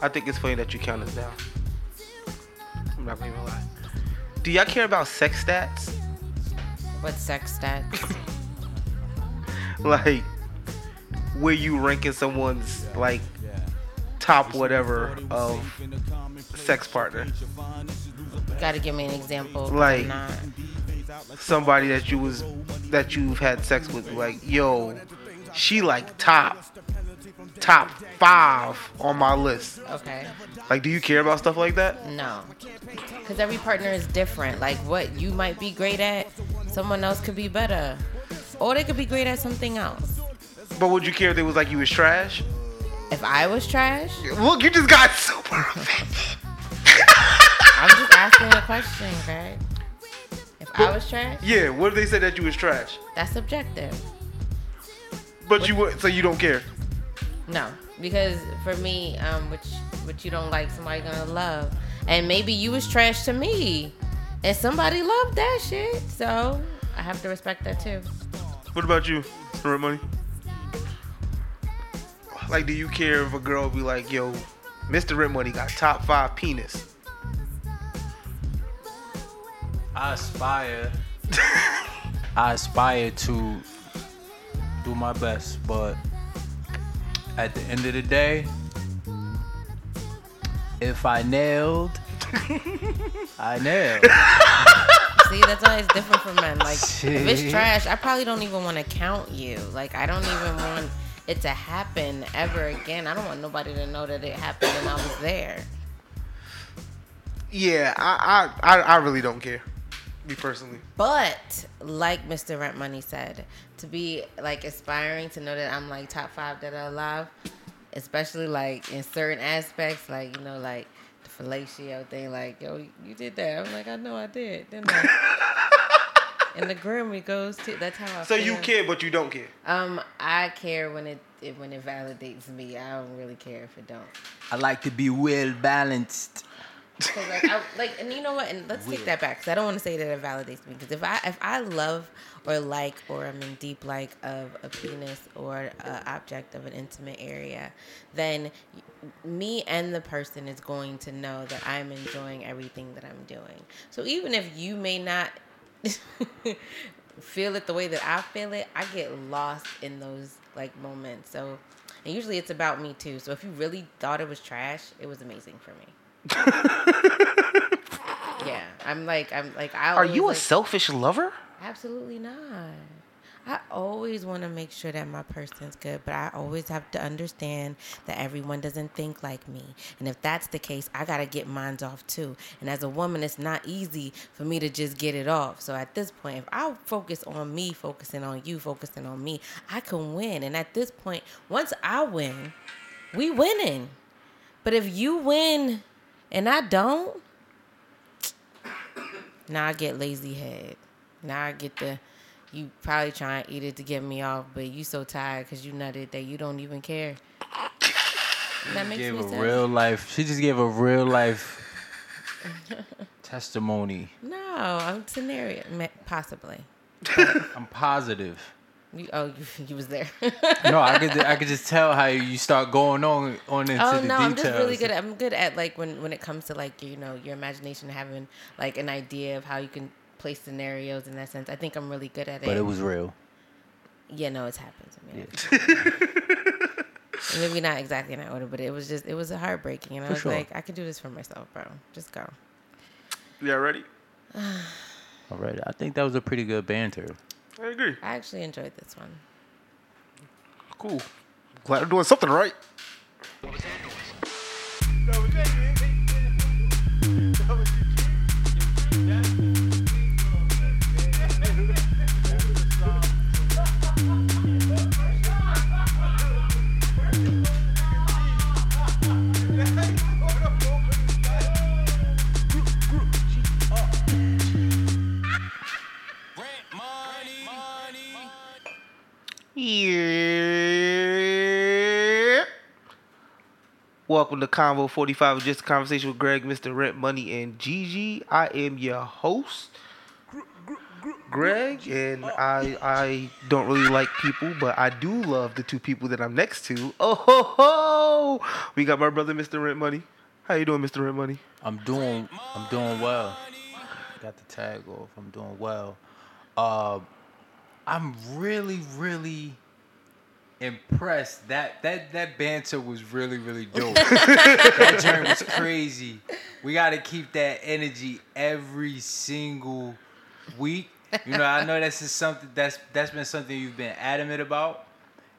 I think it's funny that you count us down. I'm not gonna even lie. Do y'all care about sex stats? What sex stats? like where you ranking someone's like top whatever of sex partner Got to give me an example. Like- somebody that you was that you've had sex with like yo she like top top five on my list Okay. like do you care about stuff like that No. Because every partner is different. Like what you might be great at, someone else could be better. Or they could be great at something else. but would you care if they was like you was trash If I was trash, look you just got super offended I'm just asking a question, okay? If I was trash, yeah what if they said that you was trash that's subjective. but you would so you don't care No, because for me, um, which which you don't like, somebody gonna love, and maybe you was trash to me, and somebody loved that shit. So I have to respect that too. what about you Rent money like do you care if a girl be like yo mr rent money got top five penis I aspire. I aspire to do my best, but at the end of the day, if I nailed, I nailed. See, that's why it's different for men. Like, if it's trash, I probably don't even want to count you. Like, I don't even want it to happen ever again. I don't want nobody to know that it happened and I was there. Yeah, I, I, I, I really don't care. Me personally. But like Mr. Rent Money said, to be like aspiring to know that I'm like top five that are alive, especially like in certain aspects, like you know, like the fellatio thing, like yo, you did that. I'm like, I know I did, didn't I? and the Grammy goes to that's how I. So you care, but you don't care. Um, I care when it, it when it validates me. I don't really care if it don't. I like to be well balanced. Cause like, I, like, and you know what? And let's take that back. Cause I don't want to say that it validates me. Cause if I if I love or like or I'm in deep like of a penis or a object of an intimate area, then me and the person is going to know that I'm enjoying everything that I'm doing. So even if you may not feel it the way that I feel it, I get lost in those like moments. So, and usually it's about me too. So if you really thought it was trash, it was amazing for me. Yeah, I'm like I'm like I. Are you a like, selfish lover? Absolutely not. I always want to make sure that my person's good, but I always have to understand that everyone doesn't think like me. And if that's the case, I got to get mine off too. And as a woman, it's not easy for me to just get it off. So at this point, if I focus on me, focusing on you, focusing on me, I can win. And at this point, once I win, we winning. But if you win and I don't, now I get lazy head. Now I get the you probably trying to eat it to get me off, but you so tired because you nutted that you don't even care. That makes Gave me a real life. She just gave a real life testimony. no, I'm scenario possibly. I'm positive. You, oh, you, you was there. No, I could I could just tell how you start going on on into oh the no, I'm just really good. At, I'm good at like when when it comes to like you know your imagination having like an idea of how you can place scenarios in that sense. I think I'm really good at it. but it was real. Yeah, no, it's happened to me. Maybe not exactly in that order, but it was just it was heartbreaking, and I was sure. like, I can do this for myself, bro. Just go. Yeah, ready? All right, I think that was a pretty good banter. I agree. I actually enjoyed this one. Cool. Glad I'm doing something right. Yeah. Welcome to Convo 45, just a conversation with Greg, Mr. Rent Money, and Gigi. I am your host. Greg, and I I don't really like people, but I do love the two people that I'm next to. Oh ho ho! We got my brother, Mr. Rent Money. How you doing, Mr. Rent Money? I'm doing I'm doing well. Got the tag off. I'm doing well. Uh, I'm really really impressed. That that that banter was really really dope. that joint was crazy. We got to keep that energy every single week. You know, I know this is something that's that's been something you've been adamant about.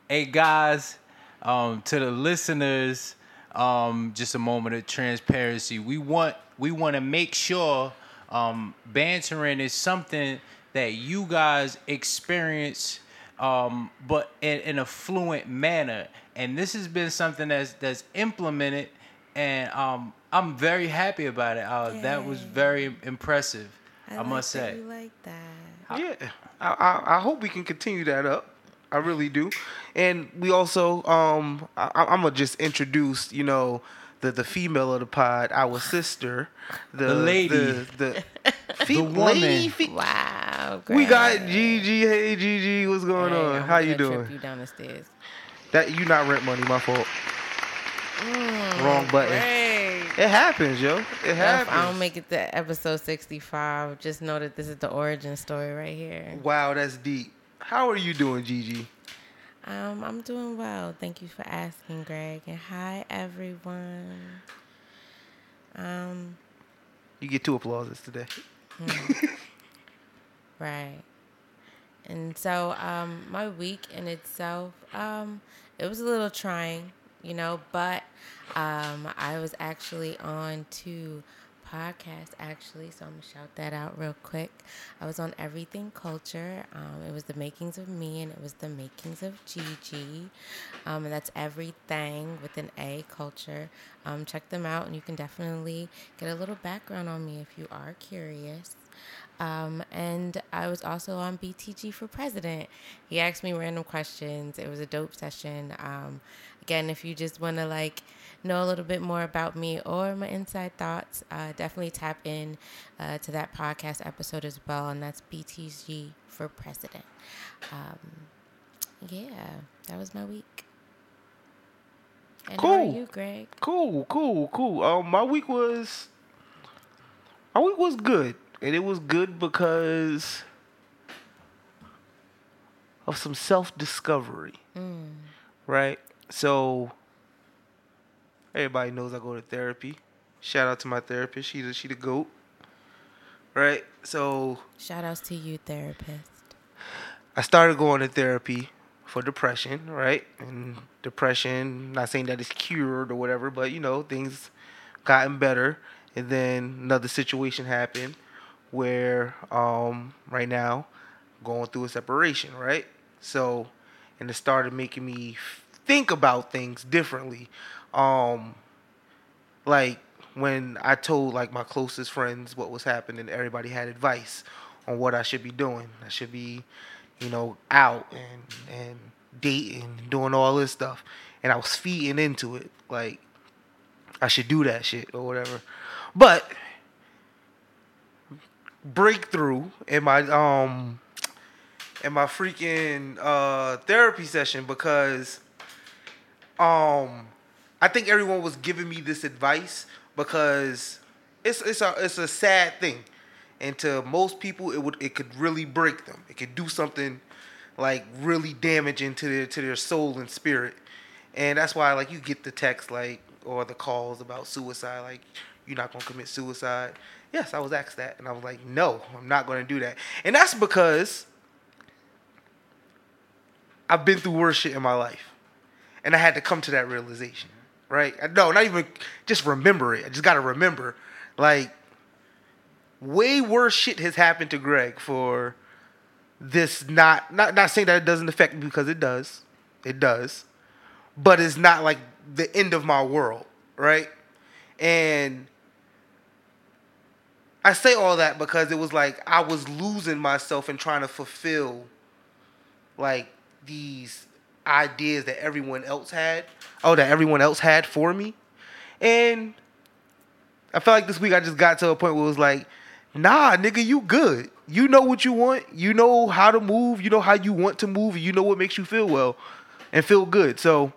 Hey guys, um, to the listeners, um, just a moment of transparency. We want we want to make sure um, bantering is something that you guys experience, um, but in, in a fluent manner. And this has been something that's that's implemented, and um, I'm very happy about it. Uh, that was very impressive. I, like must that say. You like that? Yeah, I, I I hope we can continue that up. I really do. And we also um I, I'm gonna just introduce you know the the female of the pod, our sister, the, The lady. the the, fe- The woman. lady fe- Wow. We got Greg. Gigi. Hey Gigi, what's going Hey, on? I'm How you gonna doing? Trip you down the stairs. That you not rent money, my fault. Mm, Wrong button. Greg. It happens, yo. It If happens. I don't make it to episode 65, just know that this is the origin story right here. wow, that's deep. How are you doing, Gigi? Um, I'm doing well. Thank you for asking, Greg. And hi, everyone. Um, You get two applauses today. right. And so, um, my week in itself, um, it was a little trying, you know, but um, I was actually on two podcasts, actually, so I'm gonna shout that out real quick. I was on Everything Culture. Um, it was the makings of me, and it was the makings of Gigi. Um, and that's everything with an A culture. Um, check them out, and you can definitely get a little background on me if you are curious. Um, and I was also on BTG for president. He asked me random questions. It was a dope session. Um, again, if you just want to like know a little bit more about me or my inside thoughts, uh, definitely tap in uh, to that podcast episode as well. And that's BTG for president. Um, yeah, that was my week. And how Cool. are you, Greg? Cool, cool, cool. Um, my week was my week was good, and it was good because of some self discovery, right? So everybody knows I go to therapy. Shout out to my therapist. She the she the goat, right? So Shout outs to you, therapist. I started going to therapy for depression, right? And depression, not saying that it's cured or whatever, but you know, things gotten better. And then another situation happened where um right now going through a separation, right? So and it started making me think about things differently. Um like when I told like my closest friends what was happening, everybody had advice on what I should be doing. I should be, you know, out and and dating, doing all this stuff, and I was feeding into it like I should do that shit or whatever. But breakthrough in my um in my freaking uh therapy session because um I think everyone was giving me this advice because it's it's a it's a sad thing, and to most people it would it could really break them. It could do something like really damaging to their to their soul and spirit, and that's why like you get the text like or the calls about suicide like you're not gonna commit suicide. Yes, I was asked that, and I was like, no, I'm not gonna do that, and that's because I've been through worse shit in my life, and I had to come to that realization right? No, not even just remember it. I just gotta remember, like, way worse shit has happened to Greg for this. Not not not saying that it doesn't affect me because it does, it does, but it's not like the end of my world, right? And I say all that because it was like I was losing myself and trying to fulfill like these ideas that everyone else had. Oh, that everyone else had for me. And I felt like this week I just got to a point where it was like, Nah, nigga, you good. You know what you want. You know how to move. You know how you want to move. You know what makes you feel well and feel good. So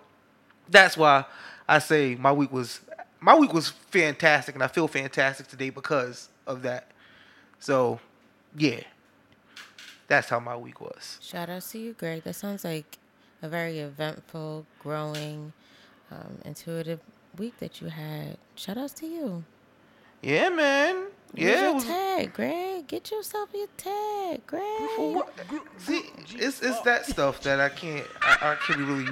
that's why I say my week was my week was fantastic, and I feel fantastic today because of that. So, yeah, that's how my week was. Shout out to you, Greg. That sounds like a very eventful, growing, um, intuitive week that you had. Shout outs to you. Yeah, man. Where's Yeah, your was, tag, Greg. Get yourself your tag, Greg. see, it's it's that stuff that I can't I, I can't be really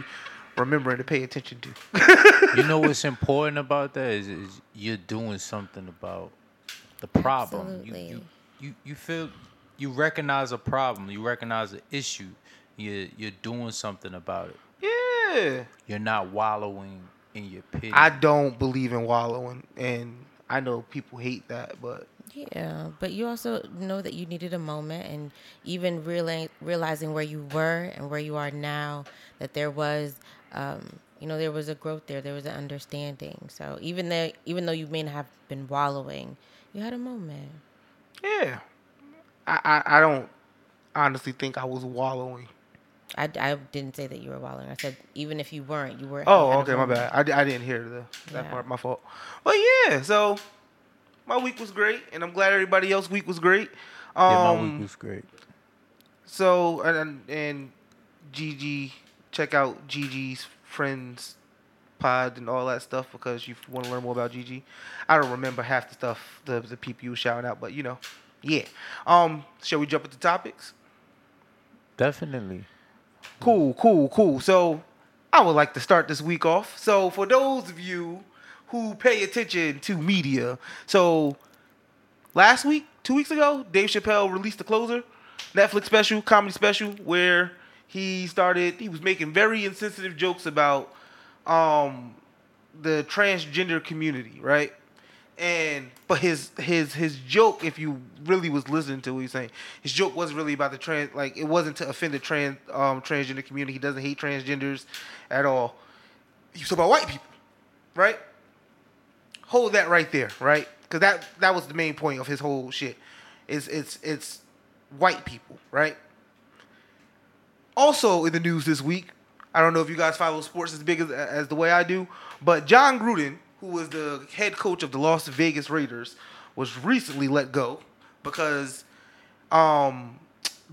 remember to pay attention to. You know what's important about that is, is you're doing something about the problem. You, you you you feel you recognize a problem. You recognize an issue. You you're doing something about it. yeah. You're not wallowing in your pity. I don't believe in wallowing, and I know people hate that, but Yeah, but you also know that you needed a moment, and even reali- realizing where you were and where you are now, that there was, um, you know, there was a growth there, there was an understanding. So even though, even though you may not have been wallowing, you had a moment. yeah, I I, I don't honestly think I was wallowing. I, I didn't say that you were wallowing. I said even if you weren't, you were. Oh, had okay, my bad. I, I didn't hear the that Yeah. part. My fault. But yeah, so my week was great, and I'm glad everybody else's week was great. Um, yeah, my week was great. So and and Gigi, check out Gigi's friends pod and all that stuff because you want to learn more about Gigi. I don't remember half the stuff the the people you were shouting out, but you know, yeah. Um, shall we jump into topics? Definitely. Cool, cool, cool. So I would like to start this week off. So for those of you who pay attention to media, so last week, two weeks ago, Dave Chappelle released the closer, Netflix special, comedy special, where he started he was making very insensitive jokes about um the transgender community, right? And but his his his joke, if you really was listening to what he's saying, his joke wasn't really about the trans like it wasn't to offend the trans um transgender community. He doesn't hate transgenders at all. He was talking about white people, right? Hold that right there, right? Because that that was the main point of his whole shit. It's it's it's white people, right? Also in the news this week, I don't know if you guys follow sports as big as, as the way I do, but Jon Gruden, who was the head coach of the Las Vegas Raiders, was recently let go because um,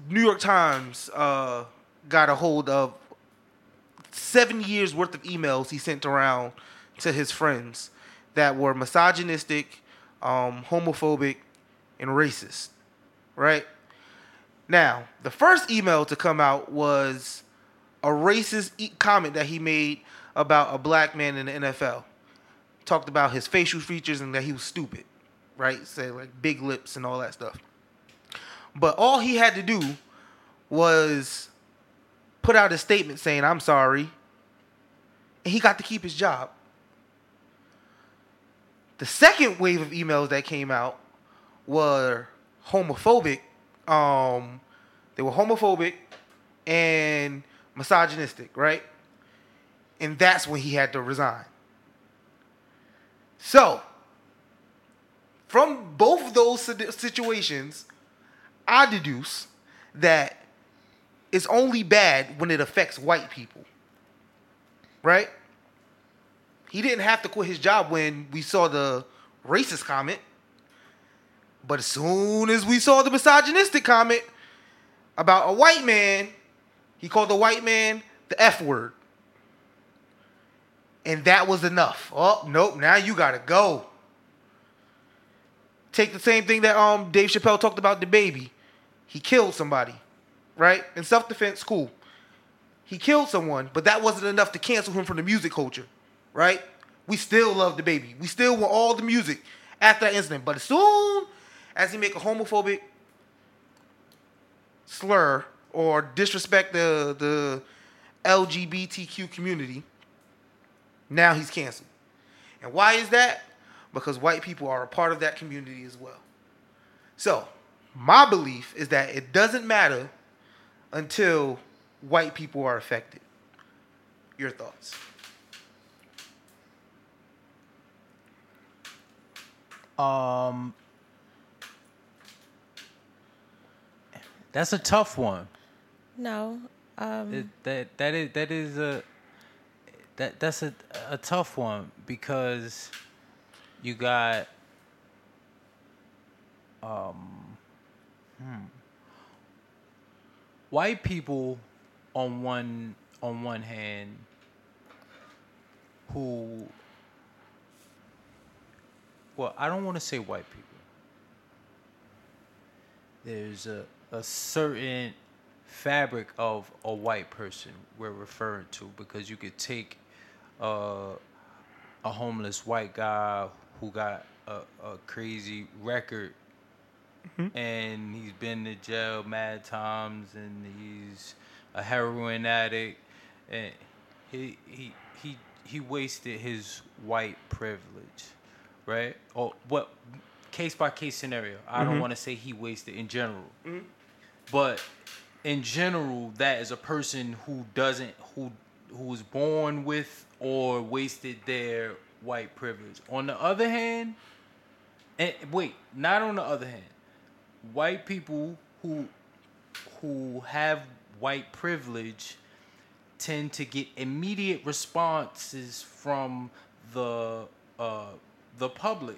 New York Times uh, got a hold of seven years worth of emails he sent around to his friends that were misogynistic, um, homophobic, and racist. Right? Now, the first email to come out was a racist e- comment that he made about a black man in the NFL. Talked about his facial features and that he was stupid, right? Say like big lips and all that stuff. But all he had to do was put out a statement saying, I'm sorry. And he got to keep his job. The second wave of emails that came out were homophobic. Um, they were homophobic and misogynistic, right? And that's when he had to resign. So, from both those situations, I deduce that it's only bad when it affects white people. Right? He didn't have to quit his job when we saw the racist comment. But as soon as we saw the misogynistic comment about a white man, he called the white man the F word. And that was enough. Oh, nope, now you gotta go. Take the same thing that um Dave Chappelle talked about DaBaby. He killed somebody, right? In self-defense, cool. He killed someone, but that wasn't enough to cancel him from the music culture, right? We still love DaBaby. We still want all the music after that incident. But as soon as he make a homophobic slur or disrespect the the LGBTQ community, now he's canceled. And why is that? Because white people are a part of that community as well. So, my belief is that it doesn't matter until white people are affected. Your thoughts? Um, That's a tough one. No. Um, It, that that is that is a that that's a a tough one because you got um hmm, white people on one on one hand who well I don't want to say white people. There's a, a certain fabric of a white person we're referring to because you could take uh, a homeless white guy who got a, a crazy record. And he's been to jail mad times and he's a heroin addict. And he he he he wasted his white privilege right? Or what case by case scenario. I don't want to say he wasted in general. But in general that is a person who doesn't who who was born with or wasted their white privilege. On the other hand and wait not on the other hand. White people who who have white privilege tend to get immediate responses from the uh, the public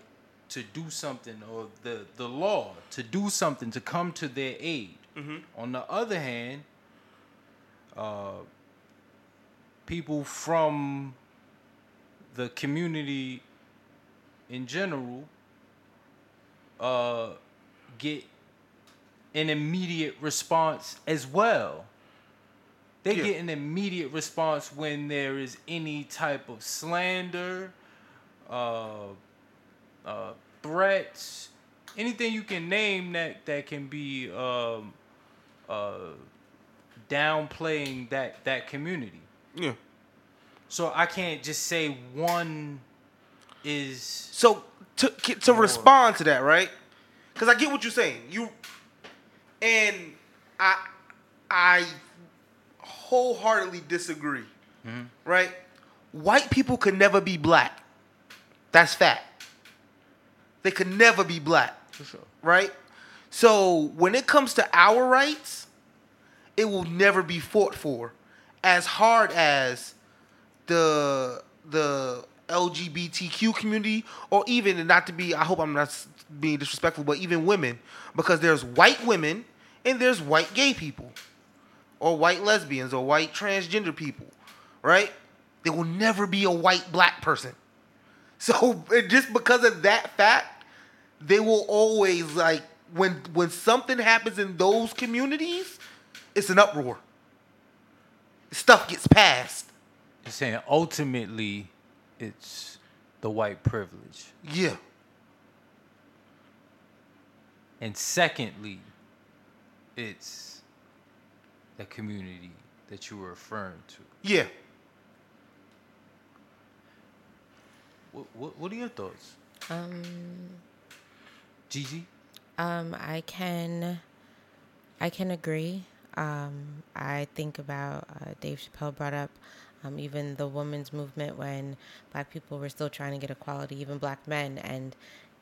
to do something or the the law to do something to come to their aid. On the other hand, uh, people from the community in general uh, get an immediate response as well. They Yeah. get an immediate response when there is any type of slander, uh, uh, threats, anything you can name that that can be um, uh, downplaying that that community. Yeah. So I can't just say one is So to to respond to that, right? Because I get what you're saying. You and I I wholeheartedly disagree. Mm-hmm. Right? White people could never be black. That's fact. They could never be black. for sure. right? So when it comes to our rights, it will never be fought for as hard as the the LGBTQ community or even not to be I hope I'm not being disrespectful but even women because there's white women and there's white gay people or white lesbians or white transgender people, right? There will never be a white black person. So just because of that fact, they will always like when when something happens in those communities, it's an uproar. Stuff gets passed. You're saying ultimately it's the white privilege. Yeah. And secondly, it's the community that you were referring to. Yeah. What, what, what are your thoughts? um, Gigi? Um, I can, I can agree. Um, I think about uh, Dave Chappelle brought up um, even the women's movement when black people were still trying to get equality, even black men, and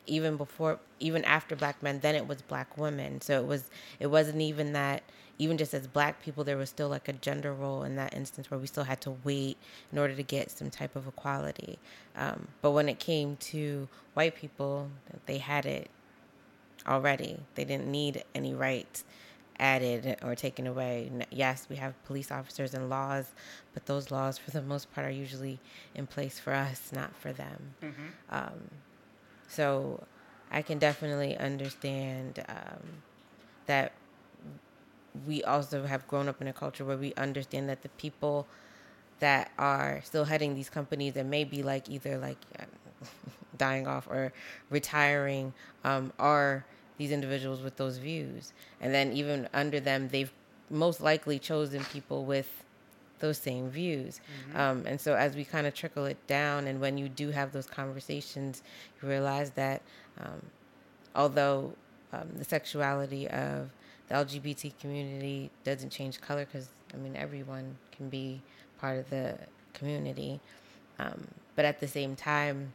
even before, even after black men, then it was black women. So it was, it wasn't even that. Even just as black people, there was still like a gender role in that instance where we still had to wait in order to get some type of equality. Um, but when it came to white people, they had it already. They didn't need any rights added or taken away. Yes, we have police officers and laws, but those laws, for the most part, are usually in place for us, not for them. Um, so I can definitely understand um, that we also have grown up in a culture where we understand that the people that are still heading these companies and maybe like either like dying off or retiring um, are these individuals with those views. And then even under them they've most likely chosen people with those same views. Um, and so as we kind of trickle it down and when you do have those conversations you realize that um, although um, the sexuality of the LGBT community doesn't change color because I mean everyone can be part of the community, um, but at the same time,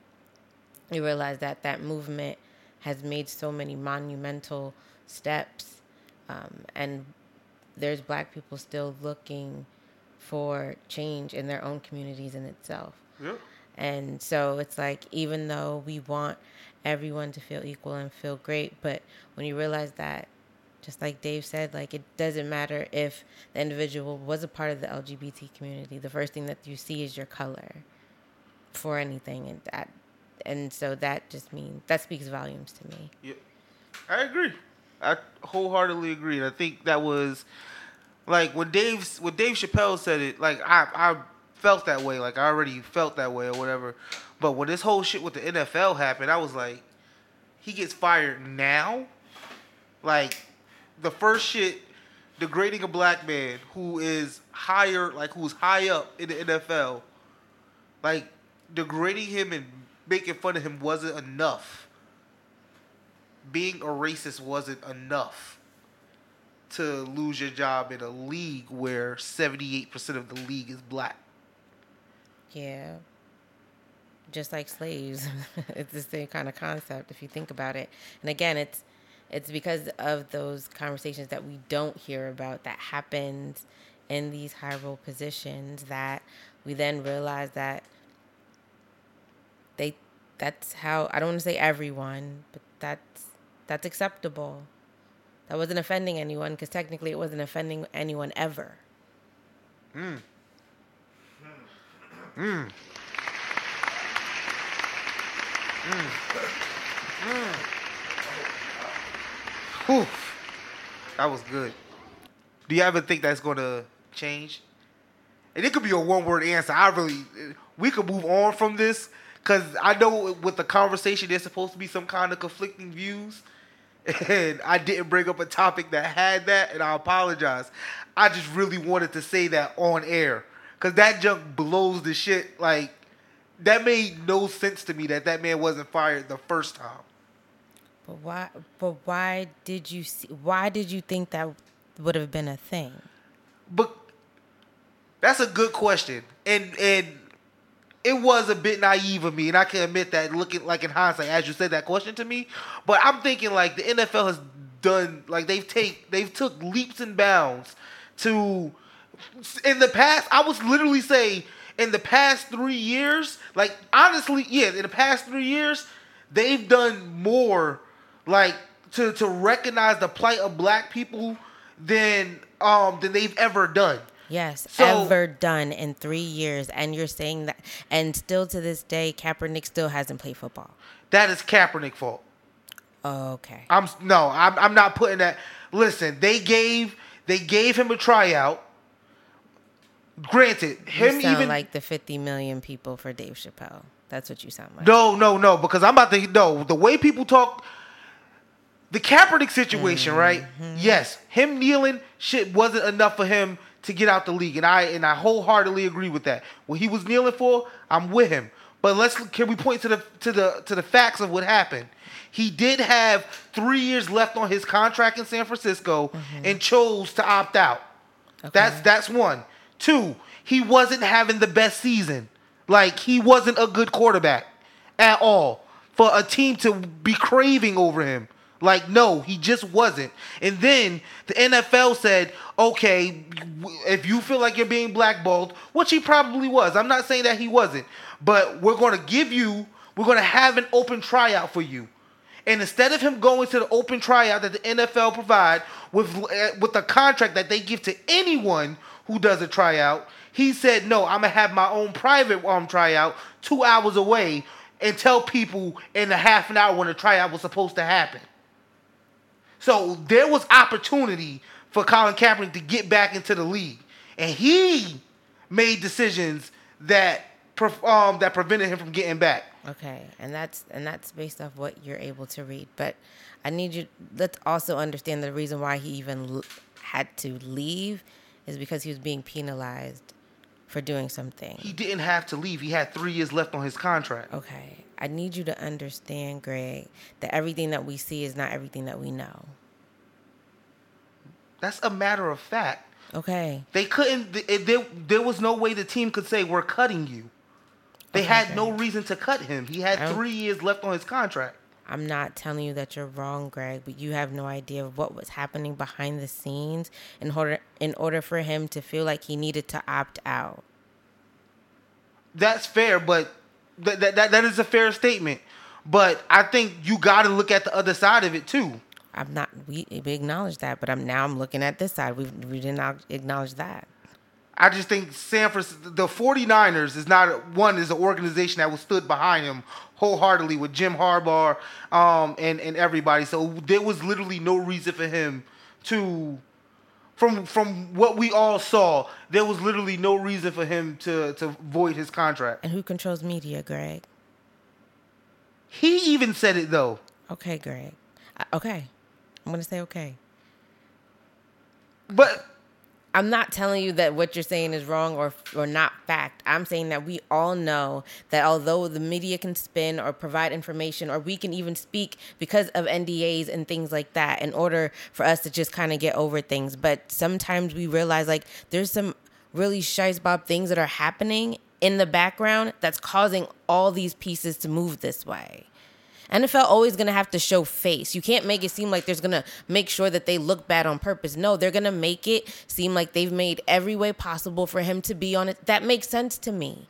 you realize that that movement has made so many monumental steps um, and there's black people still looking for change in their own communities in itself. Yep. And so it's like, even though we want everyone to feel equal and feel great, but when you realize that, just like Dave said, like it doesn't matter if the individual was a part of the LGBT community. The first thing that you see is your color for anything, and that, and so that just means that speaks volumes to me. Yeah, I agree. I wholeheartedly agree. And I think that was like when Dave when Dave Chappelle said it. Like I I felt that way. Like I already felt that way or whatever. But when this whole shit with the NFL happened, I was like, he gets fired now. Like the first shit degrading a black man who is higher, like who's high up in the NFL, like degrading him and making fun of him wasn't enough. Being a racist wasn't enough to lose your job in a league where 78% of the league is black. Yeah. Just like slaves. it's the same kind of concept if you think about it. And again, it's it's because of those conversations that we don't hear about that happened in these high role positions that we then realize that that's how I don't want to say everyone, but that's that's acceptable. That wasn't offending anyone because technically it wasn't offending anyone ever. Hmm. Hmm. Hmm. Whew. That was good. Do you ever think that's going to change? And it could be a one word answer. I really, we could move on from this because I know with the conversation there's supposed to be some kind of conflicting views. And I didn't bring up a topic that had that, and I apologize. I just really wanted to say that on air because that junk blows the shit. Like, that made no sense to me that that man wasn't fired the first time. But why? But why did you see? Why did you think that would have been a thing? But that's a good question, and and it was a bit naive of me, and I can admit that looking like in hindsight, as you said that question to me. But I'm thinking like the NFL has done like they've take they've took leaps and bounds to in the past. I was literally say in the past three years, like honestly, yeah, in the past three years, they've done more like to to recognize the plight of black people than um than they've ever done. Yes, So- ever done in three years, and you're saying that, and still to this day, Kaepernick still hasn't played football. That is Kaepernick fault. Okay. I'm no, I'm I'm not putting that. Listen, they gave they gave him a tryout. Granted, him sound even like the 50 million people for Dave Chappelle. That's what you sound like. no, no, no, because I'm about to no the way people talk. The Kaepernick situation, right? Mm-hmm. Yes, him kneeling shit wasn't enough for him to get out the league, and I and I wholeheartedly agree with that. What he was kneeling for, I'm with him. But let's can we point to the to the to the facts of what happened? He did have three years left on his contract in San Francisco mm-hmm. and chose to opt out. That's that's one. Two, he wasn't having the best season. Like he wasn't a good quarterback at all for a team to be craving over him. Like no, he just wasn't. And then the NFL said, "Okay, if you feel like you're being blackballed, which he probably was. I'm not saying that he wasn't, but we're going to give you we're going to have an open tryout for you." And instead of him going to the open tryout that the NFL provide with uh, with the contract that they give to anyone who does a tryout, he said, "No, I'm gonna have my own private um tryout two hours away and tell people in a half an hour when the tryout was supposed to happen." So there was opportunity for Colin Kaepernick to get back into the league, and he made decisions that um, that prevented him from getting back. Okay, and that's and that's based off what you're able to read. But I need you. Let's also understand the reason why he even l- had to leave is because he was being penalized for doing something. He didn't have to leave. He had three years left on his contract. Okay, I need you to understand, Greg, that everything that we see is not everything that we know. That's a matter of fact. Okay, They couldn't. There, there was no way the team could say we're cutting you. They Okay, had no reason to cut him. He had three years left on his contract. I'm not telling you that you're wrong, Greg, but you have no idea of what was happening behind the scenes in order in order for him to feel like he needed to opt out. That's fair, but that that that, that is a fair statement. But I think you got to look at the other side of it too. I'm not. We, we acknowledge that, but I'm now I'm looking at this side. We we did not acknowledge that. I just think San Francisco, the 49ers is not one is an organization that was stood behind him wholeheartedly with Jim Harbaugh um, and and everybody. So there was literally no reason for him to from from what we all saw, there was literally no reason for him to to void his contract. And who controls media, Greg? He even said it though. Okay, Greg. Okay, I'm gonna say okay. But I'm not telling you that what you're saying is wrong or or not fact. I'm saying that we all know that although the media can spin or provide information or we can even speak because of NDAs and things like that in order for us to just kind of get over things, but sometimes we realize like there's some really shice bob things that are happening in the background that's causing all these pieces to move this way. NFL always gonna have to show face. You can't make it seem like there's gonna make sure that they look bad on purpose. No, they're gonna make it seem like they've made every way possible for him to be on it. That makes sense to me.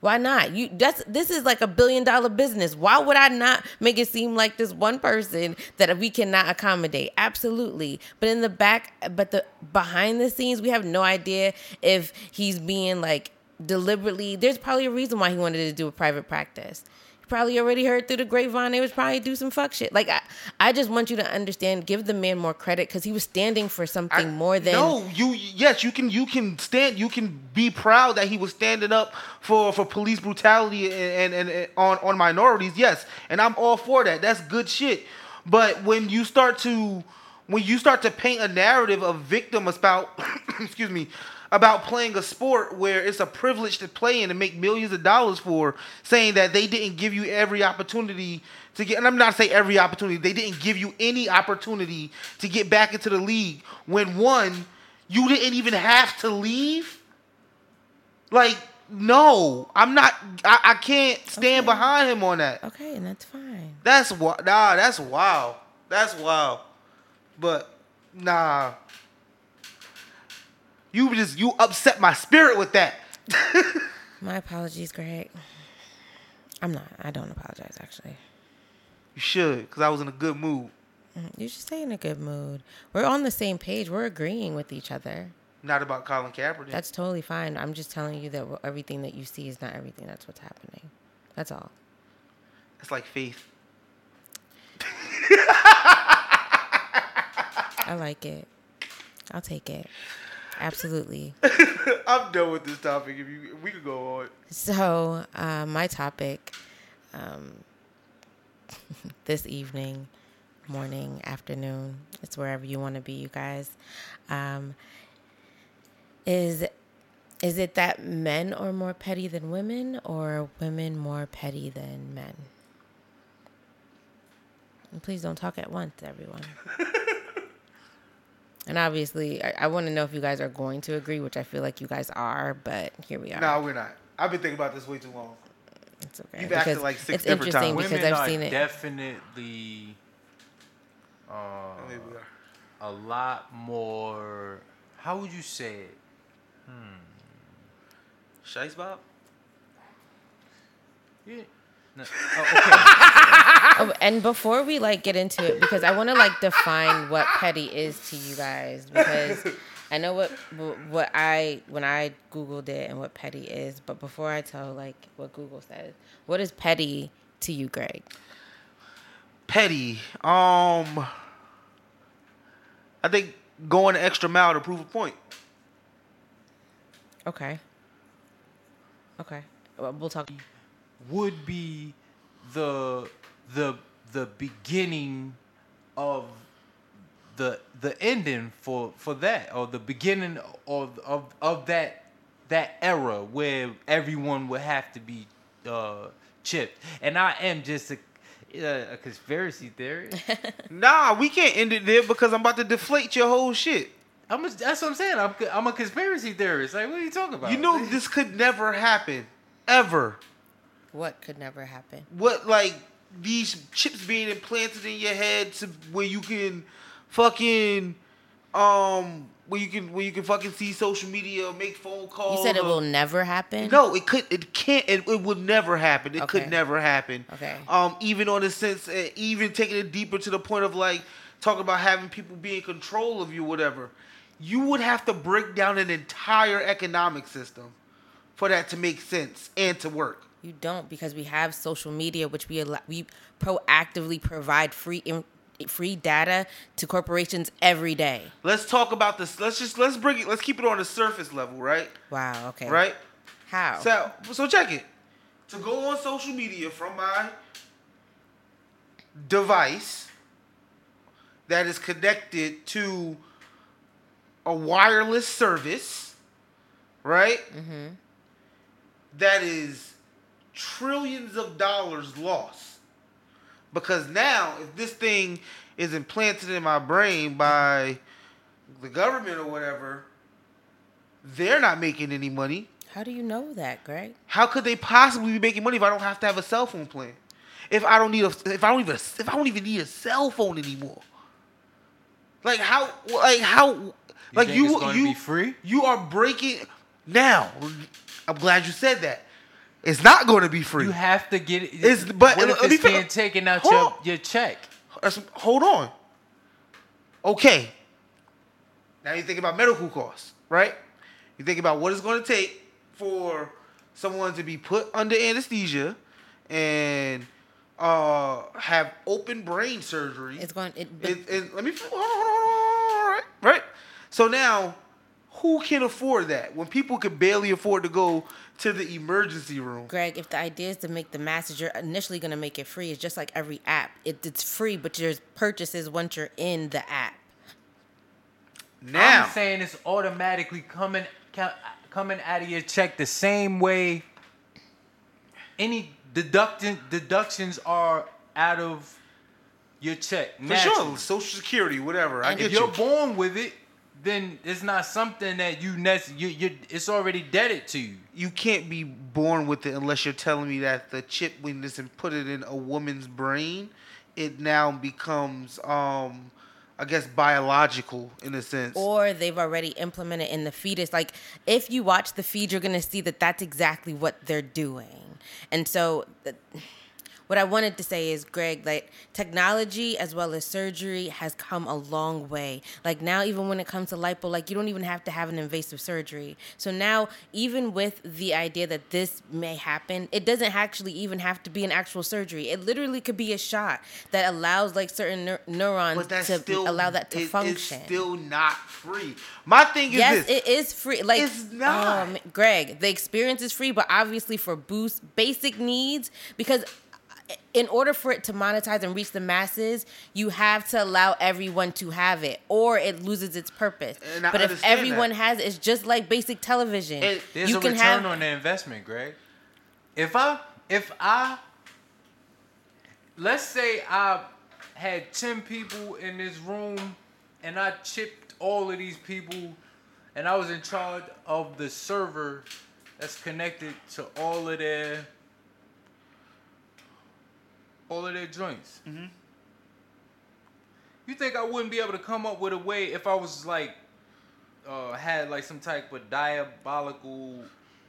Why not? You that's this is like a billion dollar business. Why would I not make it seem like this one person that we cannot accommodate? Absolutely. But in the back but the behind the scenes, we have no idea if he's being like deliberately there's probably a reason why he wanted to do a private practice probably already heard through the grapevine they was probably do some fuck shit. Like I, I just want you to understand, give the man more credit because he was standing for something I, more than no. You yes, you can you can stand. You can be proud that he was standing up for for police brutality and and, and on on minorities. Yes, and I'm all for that. That's good shit. But when you start to when you start to paint a narrative of victim about excuse me about playing a sport where it's a privilege to play in and make millions of dollars for, saying that they didn't give you every opportunity to get, and I'm not saying every opportunity, they didn't give you any opportunity to get back into the league when one, you didn't even have to leave. Like, no, I'm not. I, I can't stand okay. behind him on that. Okay, and that's fine. That's what. Nah, that's wild. That's wild. But nah, you just you upset my spirit with that. my apologies, Greg. I'm not. I don't apologize actually. You should, because I was in a good mood. Mm, you should stay in a good mood. We're on the same page. We're agreeing with each other. Not about Colin Kaepernick. That's totally fine. I'm just telling you that everything that you see is not everything. That's what's happening. That's all. It's like faith. I like it. I'll take it. Absolutely. I'm done with this topic. If you, we could go on. So, uh, my topic um, this evening, morning, afternoon, it's wherever you want to be, you guys. Um, is is it that men are more petty than women, or women more petty than men? And please don't talk at once, everyone. And obviously, I, I want to know if you guys are going to agree, which I feel like you guys are, but here we are. No, we're not. I've been thinking about this way too long. It's okay. You've acted like six it's different interesting times. because Women I've seen it. Definitely, uh, a lot more. How would you say it? Hmm. Shice Bob. Yeah. No. Oh, okay. oh, and before we like get into it, because I want to like define what petty is to you guys, because I know what what I when I googled it and what petty is, but before I tell like what Google says, what is petty to you, Greg? Petty, um, I think going the extra mile to prove a point. Okay. Okay, we'll talk would be the the the beginning of the the ending for for that or the beginning of of of that that era where everyone would have to be uh, chipped and i am just a a conspiracy theory. nah, we can't end it there because I'm about to deflate your whole shit. I'm a, that's what I'm saying. I'm, I'm a conspiracy theorist. Like, what are you talking about? You know, this could never happen, ever. What could never happen? What like these chips being implanted in your head to where you can fucking um where you can where you can fucking see social media, make phone calls. You said it or- will never happen. No, it could. It can't. It, it would never happen. It Okay. could never happen. Okay. Um, even on the sense, uh, even taking it deeper to the point of like talking about having people be in control of you, whatever. You would have to break down an entire economic system for that to make sense and to work. You don't because we have social media, which we allow, we proactively provide free in, free data to corporations every day. Let's talk about this. Let's just let's bring it. Let's keep it on the surface level, right? Wow. Okay. Right. How? So so check it. To go on social media from my device that is connected to a wireless service, right? Mm-hmm. is trillions of dollars lost. Because now, if this thing is implanted in my brain by the government or whatever, they're not making any money. How do you know that, Greg? How could they possibly be making money if I don't have to have a cell phone plan? If I don't need a, if I don't even, if I don't even need a cell phone anymore. Like how, like how, like think you, it's gonna you, be free? You are breaking. Now, I'm glad you said that. It's not going to be free. You have to get it. It's- but what if let me it's fin- being taken out your, on. your check? Hold on. Okay. Now you think about medical costs, right? You think about what it's going to take for someone to be put under anesthesia and uh, have open brain surgery. It's going. It, It- it- let me hold on, hold on, hold on, right, right. So now, who can afford that when people can barely afford to go to the emergency room? Greg, if the idea is to make the masses, you're initially going to make it free. It's just like every app. It, it's free, but there's purchases once you're in the app. Now, I'm saying it's automatically coming coming out of your check the same way any deduction deductions are out of your check. for sure, Social Security, whatever. I get If you're you. born with it, then it's not something that you nec- you you it's already debted to you. you can't be born with it unless you're telling me that the chip when this and put it in a woman's brain, it now becomes um I guess biological in a sense. Or they've already implemented in the fetus. Like, if you watch the feed, you're going to see that that's exactly what they're doing. And so, th- what I wanted to say is, Greg, like technology as well as surgery has come a long way. Like now, even when it comes to lipo, like you don't even have to have an invasive surgery. So now, even with the idea that this may happen, it doesn't actually even have to be an actual surgery. It literally could be a shot that allows like certain neur- neurons to still allow that to it- function. It's still not free. My thing is Yes, this. it is free. Like It's not. um, Greg, the experience is free, but obviously for boost basic needs, because in order for it to monetize and reach the masses, you have to allow everyone to have it, or it loses its purpose. And I but if everyone that. has it, it's just like basic television. And There's you a can return have on the investment, Greg. If I if I let's say I had 10 people in this room and I chipped all of these people and I was in charge of the server that's connected to all of their all of their joints. Mm-hmm. You think I wouldn't be able to come up with a way if I was like uh, had like some type of diabolical,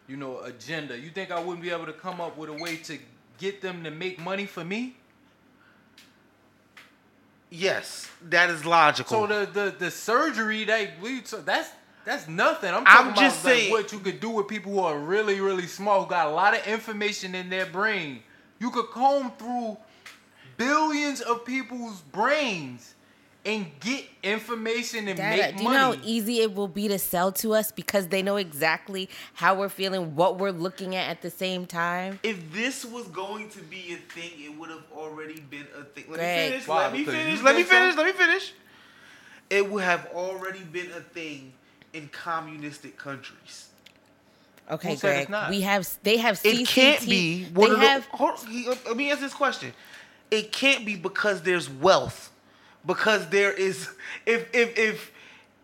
you know, agenda? You think I wouldn't be able to come up with a way to get them to make money for me? yes, that is logical. So the the, the surgery that we that's that's nothing. I'm talking I'm about just like, saying- what you could do with people who are really really smart, who got a lot of information in their brain. You could comb through billions of people's brains and get information and Data. make money. Do you know how easy it will be to sell to us because they know exactly how we're feeling, what we're looking at at the same time? if this was going to be a thing, it would have already been a thing. Let Greg. me finish. Why? Let me finish. Let me think so? finish. Let me finish. It would have already been a thing in communistic countries. Okay, Who said it's Greg. not? We have they have It CCT. can't be They one of the. have hold, let me ask this question. It can't be because there's wealth, because there is. If if if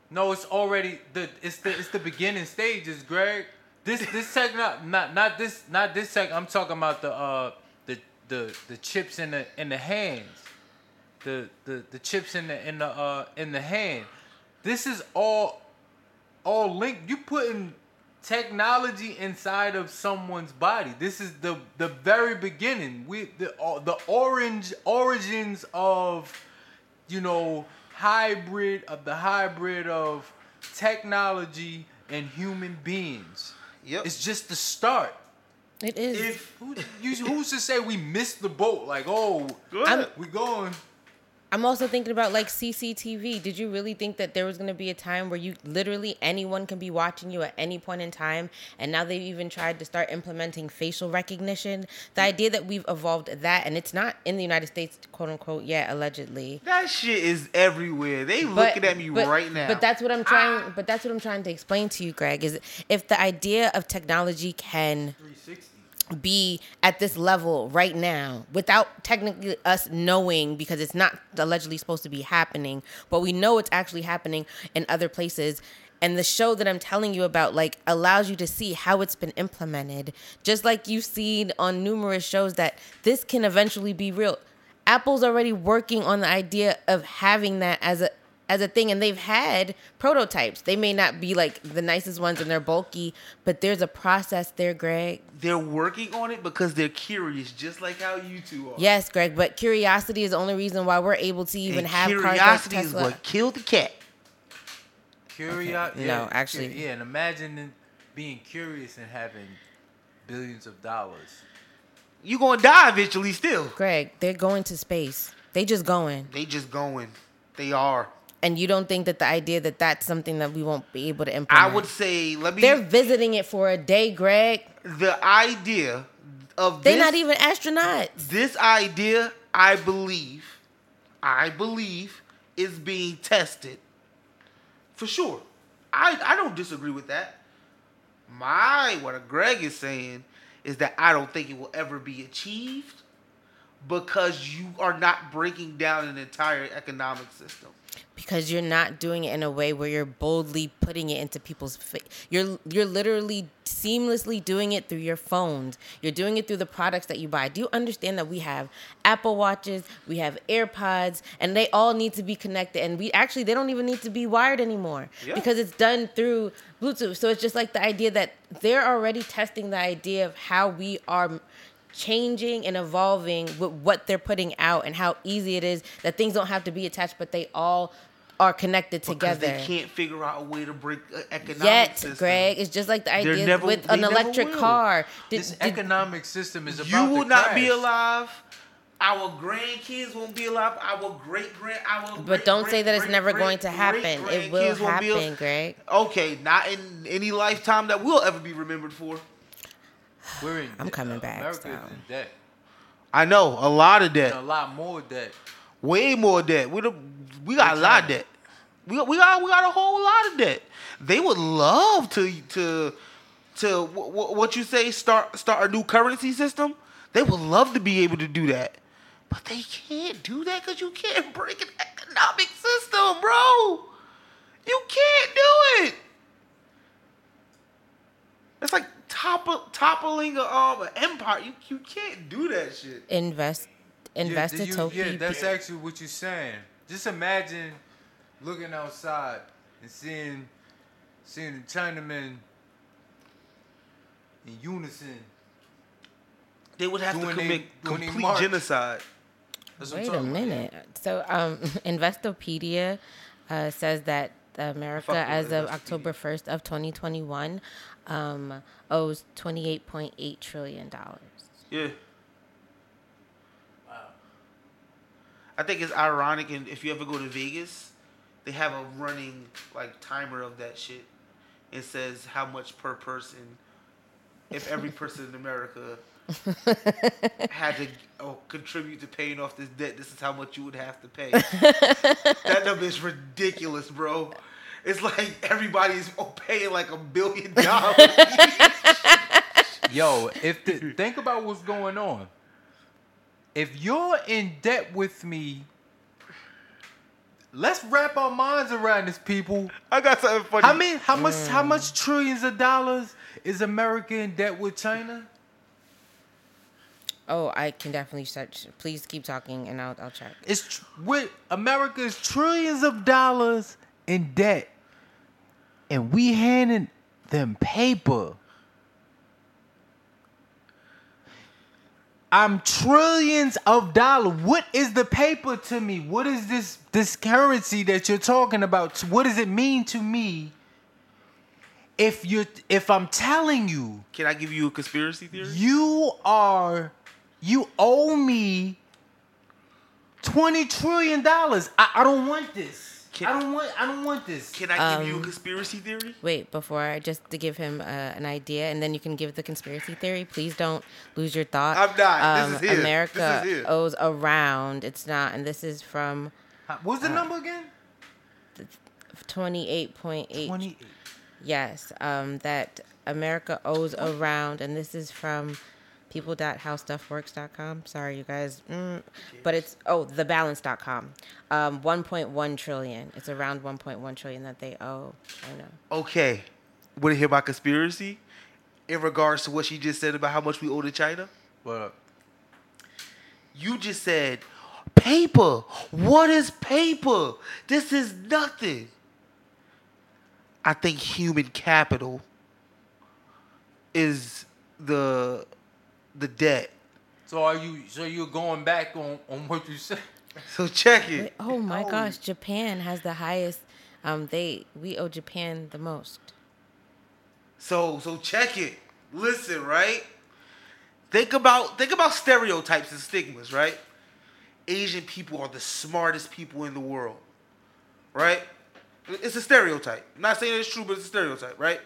No, it's already the it's the it's the beginning stages, Greg. This this segment not not this not this segment. I'm talking about the uh the the the chips in the in the hands, the the the chips in the in the uh in the hand. This is all all linked. You putting technology inside of someone's body. This is the the very beginning. We the uh, the orange origins of you know hybrid of the hybrid of technology and human beings. Yep. It's just the start. It is. If who, you, who's to say we missed the boat? Like, oh, Go ahead. we going. I'm also thinking about like CCTV. Did you really think that there was going to be a time where you literally anyone can be watching you at any point in time? And now they've even tried to start implementing facial recognition. The idea that we've evolved that, and it's not in the United States, quote unquote, yet allegedly. That shit is everywhere. They But- looking at me but- right now. But that's what I'm trying. Ah. But that's what I'm trying to explain to you, Greg. Is if the idea of technology can 360. Be at this level right now without technically us knowing because it's not allegedly supposed to be happening, but we know it's actually happening in other places. And the show that I'm telling you about like allows you to see how it's been implemented, just like you've seen on numerous shows that this can eventually be real. Apple's already working on the idea of having that as a as a thing and they've had prototypes. They may not be like the nicest ones and they're bulky, but there's a process there, Greg. they're working on it because they're curious, just like how you two are. Yes, Greg, but curiosity is the only reason why we're able to even and have cars like curiosity is what killed the cat. Curiosity. No, actually- Yeah, and imagine being curious and having billions of dollars. you're gonna die eventually. Still, Greg, they're going to space. They just going. they just going. They are. And you don't think that the idea that that's something that we won't be able to implement. I would say. Let me. They're visiting it for a day, Greg. the idea of They're this, not even astronauts. this idea. I believe. I believe is being tested. For sure. I I don't disagree with that. My what Greg is saying is that I don't think it will ever be achieved because you are not breaking down an entire economic system. Because you're not doing it in a way where you're boldly putting it into people's face. You're you're literally seamlessly doing it through your phones. You're doing it through the products that you buy. Do you understand that we have Apple Watches, we have AirPods, and they all need to be connected and we actually they don't even need to be wired anymore Yeah. because it's done through Bluetooth. So it's just like the idea that they're already testing the idea of how we are changing and evolving with what they're putting out and how easy it is that things don't have to be attached but they all are connected Because together they can't figure out a way to break uh, economic yet system. greg it's just like the idea never- with an electric car Did- This did- economic system is about You will to not be alive. Our grandkids won't be alive. Our great grand, our but don't say that it's never going to happen it will happen greg Okay, not in any lifetime that we'll ever be remembered for. We're in I'm coming back, America's so. in debt. I know a lot of And debt, a lot more debt. way more debt. We the, we got a Big lot of time. debt. We got, we got we got a whole lot of debt. They would love to to to wh- wh- what you say start start a new currency system. They would love to be able to do that, but they can't do that because you can't break an economic system, bro. You can't do it. It's like topple, toppling a, um, an empire. You you can't do that shit. invest invest yeah, in you- Topi. yeah, that's actually what you're saying. Just imagine looking outside and seeing seeing the Chinamen in unison. They would have to commit they complete genocide. That's Wait a talking about, minute. So, um, Investopedia uh, says that America, Fuck as of October 1st of 2021, um, owes 28.8 trillion dollars. Yeah. I think it's ironic, and if you ever go to Vegas, they have a running like timer of that shit. It says how much per person. If every person in America had to oh, contribute to paying off this debt, this is how much you would have to pay. that number is ridiculous, bro. It's like everybody's paying like a billion dollars. Yo, if the, think about what's going on. If you're in debt with me, let's wrap our minds around this, people. I got something funny. How many? How much? How mm. much trillions of dollars is America in debt with China? Oh, I can definitely search. Please keep talking, and I'll I'll check. It's tr- with America's trillions of dollars in debt, and we handing them paper. I'm trillions of dollars. What is the paper to me? What is this this currency that you're talking about? What does it mean to me? If you if I'm telling you Can I give you a conspiracy theory? you are you owe me 20 trillion dollars. I, I don't want this. Can- I don't want I don't want this. Can I give you a Um, conspiracy theory? Wait, before I just to give him uh, an idea, and then you can give the conspiracy theory. Please don't lose your thought. I'm not. This is his. America This is his. owes around. It's not, and this is from What's the number again? twenty eight point eight 20 Yes, um, that America owes around, and this is from people.howstuffworks.com. Sorry, you guys. Mm, but it's, oh, thebalance.com. Um, 1.1 trillion. It's around 1.1 trillion that they owe China. Okay. Want to hear my conspiracy? In regards to what she just said about how much we owe to China? What? You just said, paper. What is paper? This is nothing. I think human capital is the the debt. So are you so you're going back on on what you said? So check it. Wait, oh my gosh, Japan has the highest. Um, they we owe Japan the most. So so check it. Listen, right? Think about think about stereotypes and stigmas, right? Asian people are the smartest people in the world. Right? It's a stereotype. I'm not saying it's true, but it's a stereotype, right?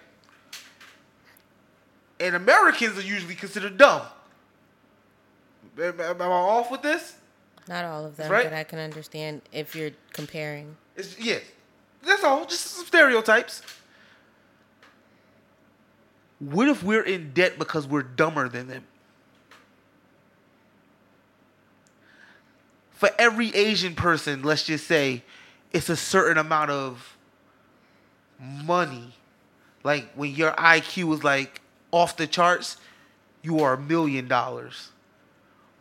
And Americans are usually considered dumb. Am, am I off with this? Not all of them, Right. but I can understand if you're comparing. It's, yeah. That's all. Just some stereotypes. What if we're in debt because we're dumber than them? For every Asian person, let's just say it's a certain amount of money. Like when your IQ is like off the charts, you are a million dollars.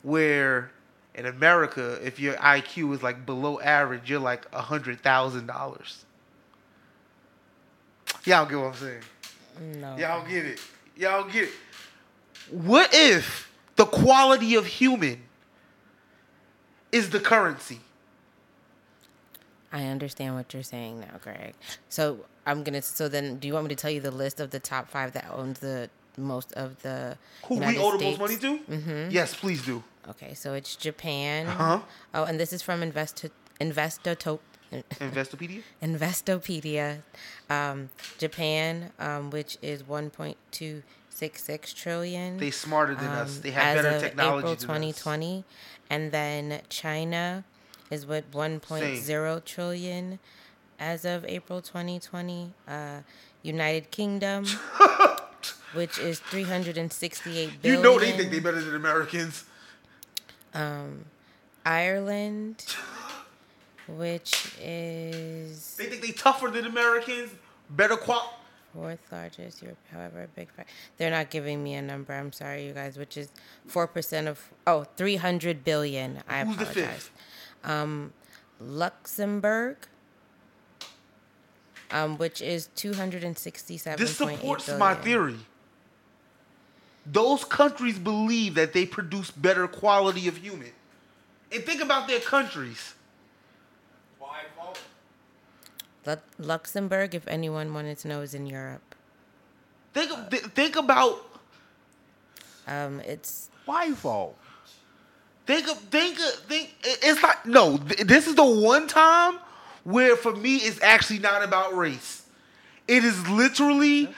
Where in America, if your IQ is like below average, you're like a hundred thousand dollars. Y'all get what I'm saying? No. Y'all get it. Y'all get it. What if the quality of human is the currency? I understand what you're saying now, Greg. So I'm gonna. So then, do you want me to tell you the list of the top five that owns the most of the Who United we owe the most money to? Mm-hmm. Yes, please do. Okay, so it's Japan. Uh-huh. Oh, and this is from Invest. Investopedia? Investopedia, um, Japan, um, which is 1.266 trillion. They smarter than us. um, They have better technology April than 2020, and then China is with 1.0 trillion as of April 2020. Uh, United Kingdom, which is 368 billion. You know they think they're better than Americans. Um, Ireland, which is They think they're tougher than Americans. Better qual. fourth largest Europe. However, a big. They're not giving me a number. I'm sorry, you guys. Which is four percent of oh 300 billion. I Who's the apologize. fifth? Um, Luxembourg. Um, which is 267. This supports my theory. Those countries believe that they produce better quality of human. And think about their countries. Why Lu- Luxembourg, if anyone wanted to know, is in Europe. Think th- think about Um, it's Why fault? think of think of, think it's not no th- this is the one time where for me it's actually not about race. It is literally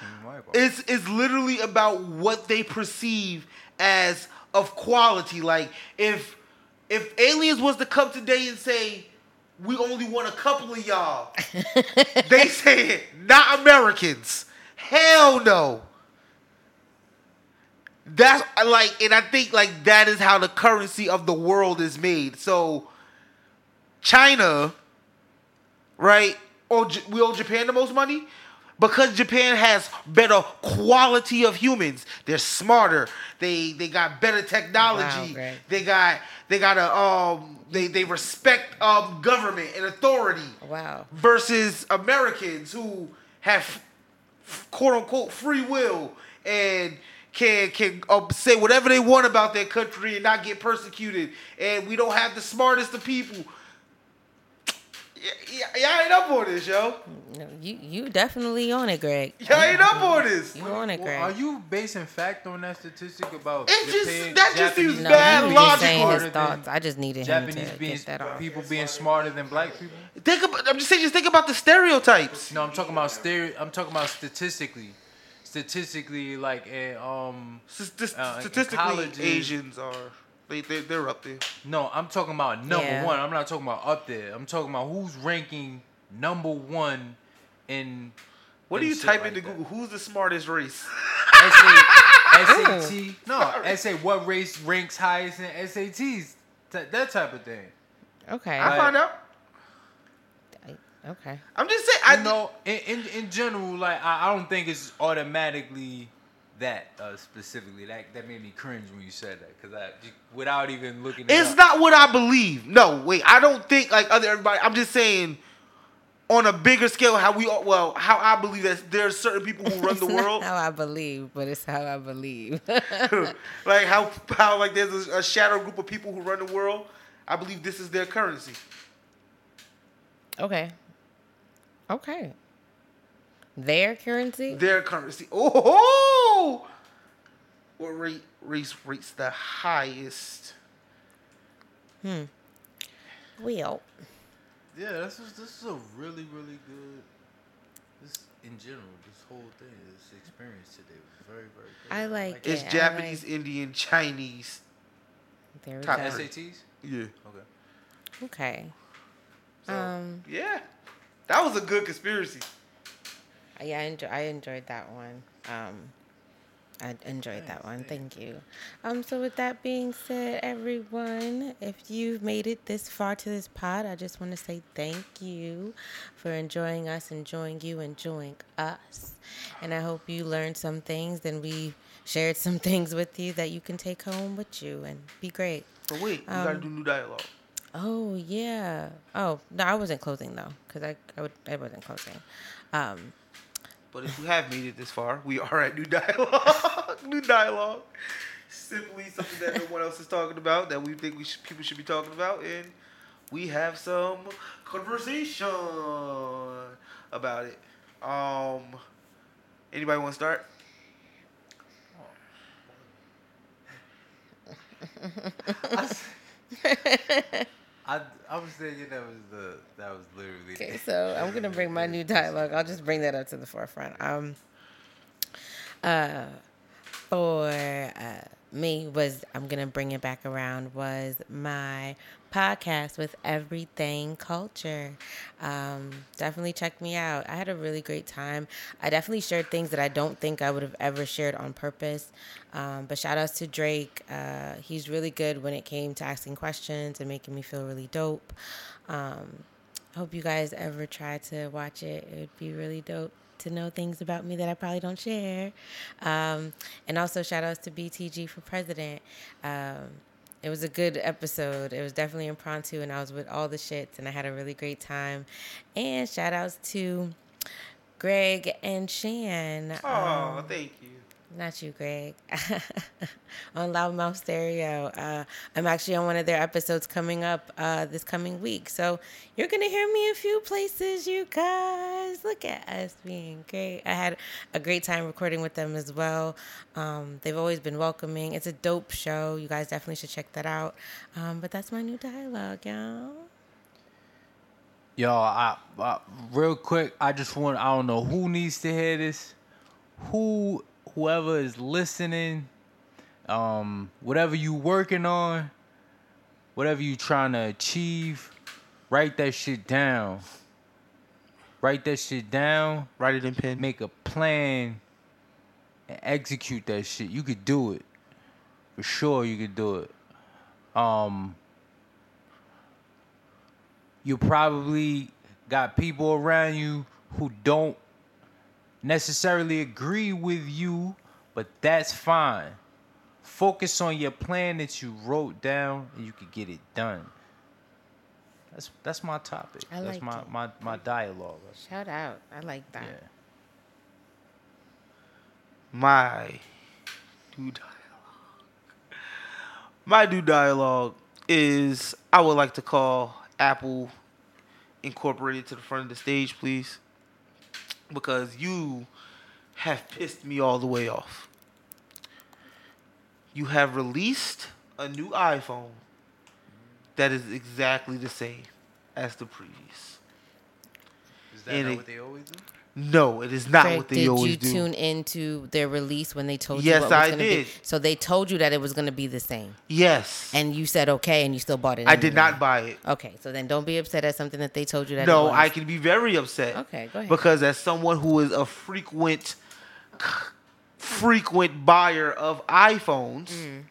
it's it's literally about what they perceive as of quality. Like if if aliens was to come today and say we only want a couple of y'all, they say not Americans. Hell no. That's like, and I think like that is how the currency of the world is made. So, China, right? Or we owe Japan the most money, because Japan has better quality of humans. They're smarter. They they got better technology. Wow, they got they got a um they they respect um government and authority Wow. versus Americans who have quote unquote free will and can can uh, say whatever they want about their country and not get persecuted. And we don't have the smartest of people. Y- y- y'all ain't up on this, yo. No, you you definitely on it, Greg. Y'all ain't up on this. You on it, Well, Greg. are you basing fact on that statistic about It just- that just Japanese seems no, bad he was just saying his thoughts. I just needed Japanese him to being get that off. people being smarter than black people? Think about, I'm just saying, just think about the stereotypes. No, I'm talking about stereo. I'm talking about statistically. Statistically, like eh, um, St- Uh, statistically, colleges- Asians are they they they're up there. no, I'm talking about number Yeah. one. I'm not talking about up there. I'm talking about who's ranking number one in. What do you type like into. Google? Who's the smartest race? SA, SAT. No, SA. What race ranks highest in SATs? That, that type of thing. Okay. I Right. find out. okay. I'm just saying. I you know, in, in in general, like I, I don't think it's automatically that uh, specifically. That that made me cringe when you said that because I without even looking. At it It's up. not what I believe. No, wait. I don't think like other everybody. I'm just saying, on a bigger scale, how we all- well, how I believe that there's certain people who run the not world. how I believe, but it's how I believe. like how how like there's a, a shadow group of people who run the world. I believe this is their currency. okay. Okay. Their currency? Their currency. Oh, what rate race rates the highest? Hmm. Well, Yeah, this is this is a really really good. This in general, this whole thing, this experience today was very very good. I like It's Yeah, I Japanese, like- Indian, Chinese. there we Top go. three. SATs. Yeah. Okay. Okay. So, Um, yeah, that was a good conspiracy. Yeah, I, enjoy, I enjoyed that one. Um, I enjoyed that one. Thank you. Um, so with that being said, everyone, if you've made it this far to this pod, I just want to say thank you for enjoying us, enjoying you, enjoying us, and I hope you learned some things and we shared some things with you that you can take home with you and be great. But wait, we gotta Um, do new dialogue. Oh yeah. Oh no, I wasn't closing though, cause I I, would, I wasn't closing. Um, But if you have made it this far, we are at new dialogue. new dialogue. Simply something that no one else is talking about that we think we should, people should be talking about, and we have some conversation about it. Um, anybody want to start? I I was thinking that was the that was literally. Okay, so I'm gonna bring my new dialogue. I'll just bring that up to the forefront. Um, uh, for uh, me was I'm gonna bring it back around was my podcast with Everything Culture. Um, definitely check me out. I had a really great time. I definitely shared things that I don't think I would have ever shared on purpose. Um, but shout outs to Drake. Uh, he's really good when it came to asking questions and making me feel really dope. Um, I hope you guys ever try to watch it. It would be really dope to know things about me that I probably don't share. Um, and also, shout outs to BTG for president. Um, it was a good episode. It was definitely impromptu, and I was with all the shits, and I had a really great time. And shout outs to Greg and Shan. Oh, Um, thank you. Not you, Greg. on Loudmouth Stereo. Uh, I'm actually on one of their episodes coming up uh, this coming week. So you're going to hear me a few places, you guys. Look at us being great. I had a great time recording with them as well. Um, they've always been welcoming. It's a dope show. You guys definitely should check that out. Um, but that's my new dialogue, y'all. Yo, I, I real quick, I just want I don't know who needs to hear this. Who whoever is listening, um, whatever you working on, whatever you trying to achieve, write that shit down. Write that shit down, Write it in pen. make a plan, and execute that shit. You could do it. For sure you could do it. Um you probably got people around you who don't necessarily agree with you, but that's fine. Focus on your plan that you wrote down and you could get it done. That's that's my topic. I that's like my, it. my my dialogue. Shout out. I like that. Yeah. my new dialogue. My new dialogue is I would like to call Apple Incorporated to the front of the stage, please. Because you have pissed me all the way off. You have released a new iPhone that is exactly the same as the previous. Is that not not what they always do? No, it is not Greg, what they did always you do. tune into their release when they told you Yes, what was I gonna did. be? So they told you that it was going to be the same, yes. and you said okay, and you still bought it. I did not buy it. Okay, so then don't be upset at something that they told you that. No, it was. I can be very upset. Okay, go ahead. Because as someone who is a frequent, frequent buyer of iPhones, Mm.